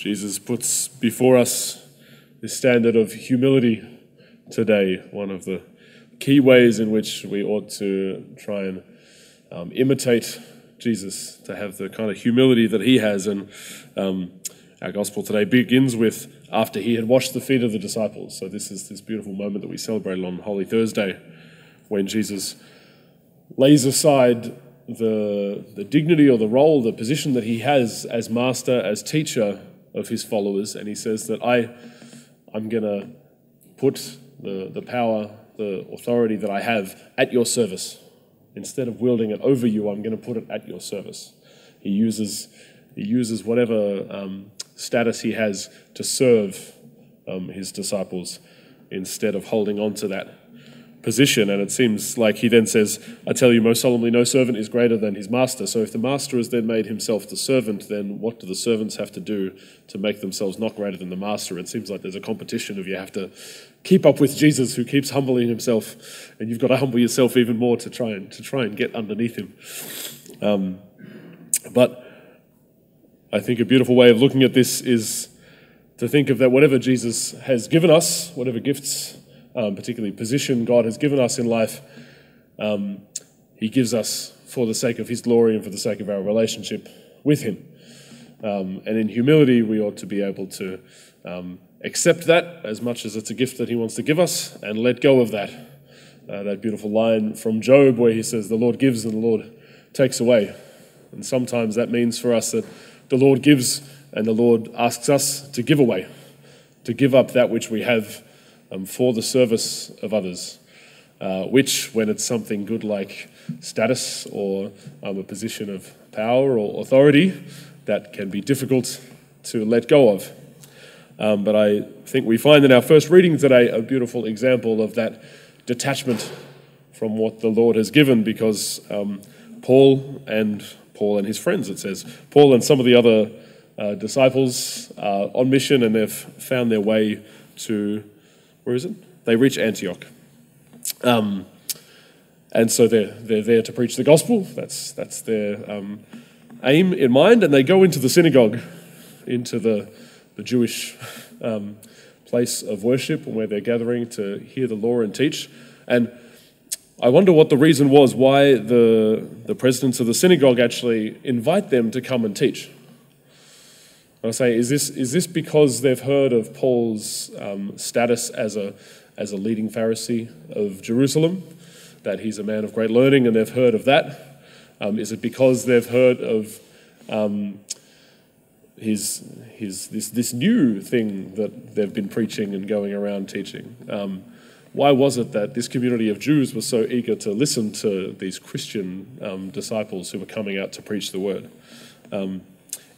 Jesus puts before us this standard of humility today, one of the key ways in which we ought to try and um, imitate Jesus, to have the kind of humility that he has. And um, our gospel today begins with after he had washed the feet of the disciples. So, this is this beautiful moment that we celebrated on Holy Thursday when Jesus lays aside the, the dignity or the role, the position that he has as master, as teacher of his followers, and he says that I, I'm going to put the, the power, the authority that I have at your service. Instead of wielding it over you, I'm going to put it at your service. He uses, he uses whatever um, status he has to serve um, his disciples instead of holding on to that position. And it seems like he then says, I tell you most solemnly, no servant is greater than his master. So if the master has then made himself the servant, then what do the servants have to do to make themselves not greater than the master? It seems like there's a competition of you have to keep up with Jesus who keeps humbling himself, and you've got to humble yourself even more to try and to try and get underneath him. Um, but I think a beautiful way of looking at this is to think of that whatever Jesus has given us, whatever gifts um, particularly position God has given us in life, um, He gives us for the sake of His glory and for the sake of our relationship with Him. Um, and in humility, we ought to be able to um, accept that as much as it's a gift that He wants to give us and let go of that. Uh, that beautiful line from Job where he says, The Lord gives and the Lord takes away. And sometimes that means for us that the Lord gives and the Lord asks us to give away, to give up that which we have um, for the service of others, uh, which, when it's something good like status or um, a position of power or authority, that can be difficult to let go of. Um, but I think we find in our first reading today a beautiful example of that detachment from what the Lord has given because um, Paul and Paul and his friends, it says, Paul and some of the other uh, disciples are on mission and they've found their way to where is it? They reach Antioch. Um, and so they're, they're there to preach the gospel. That's, that's their um, aim in mind. And they go into the synagogue, into the, the Jewish um, place of worship where they're gathering to hear the law and teach. And I wonder what the reason was why the, the presidents of the synagogue actually invite them to come and teach. I say, is this, is this because they've heard of Paul's um, status as a, as a leading Pharisee of Jerusalem, that he's a man of great learning and they've heard of that? Um, is it because they've heard of um, his, his, this, this new thing that they've been preaching and going around teaching? Um, why was it that this community of Jews was so eager to listen to these Christian um, disciples who were coming out to preach the word? Um,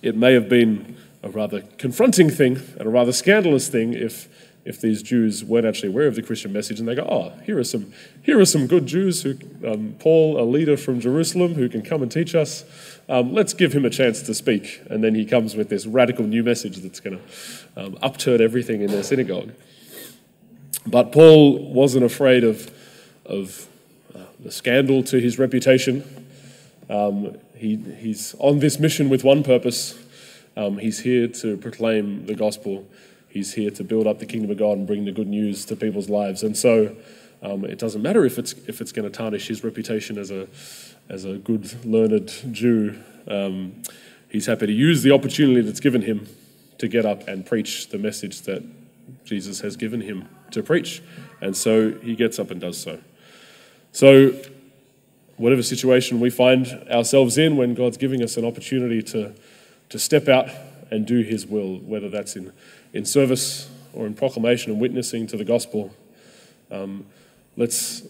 it may have been a rather confronting thing and a rather scandalous thing if, if these Jews weren't actually aware of the Christian message and they go, oh, here are some, here are some good Jews, who, um, Paul, a leader from Jerusalem, who can come and teach us. Um, let's give him a chance to speak. And then he comes with this radical new message that's going to um, upturn everything in their synagogue. But Paul wasn't afraid of, of uh, the scandal to his reputation. Um, he, he's on this mission with one purpose um, he's here to proclaim the gospel. He's here to build up the kingdom of God and bring the good news to people's lives. And so um, it doesn't matter if it's, if it's going to tarnish his reputation as a, as a good, learned Jew. Um, he's happy to use the opportunity that's given him to get up and preach the message that Jesus has given him to preach. And so he gets up and does so. So, whatever situation we find ourselves in when God's giving us an opportunity to to step out and do his will, whether that's in, in service or in proclamation and witnessing to the gospel. Um, let's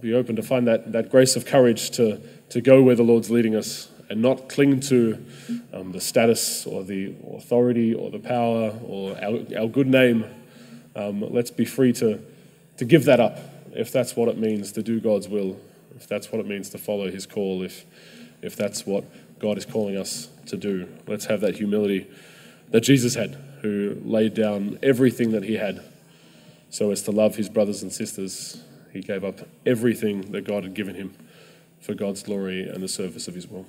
be open to find that, that grace of courage to, to go where the Lord's leading us and not cling to um, the status or the authority or the power or our, our good name. Um, let's be free to, to give that up if that's what it means to do God's will, if that's what it means to follow his call, if, if that's what God is calling us to do. Let's have that humility that Jesus had, who laid down everything that he had so as to love his brothers and sisters. He gave up everything that God had given him for God's glory and the service of his will.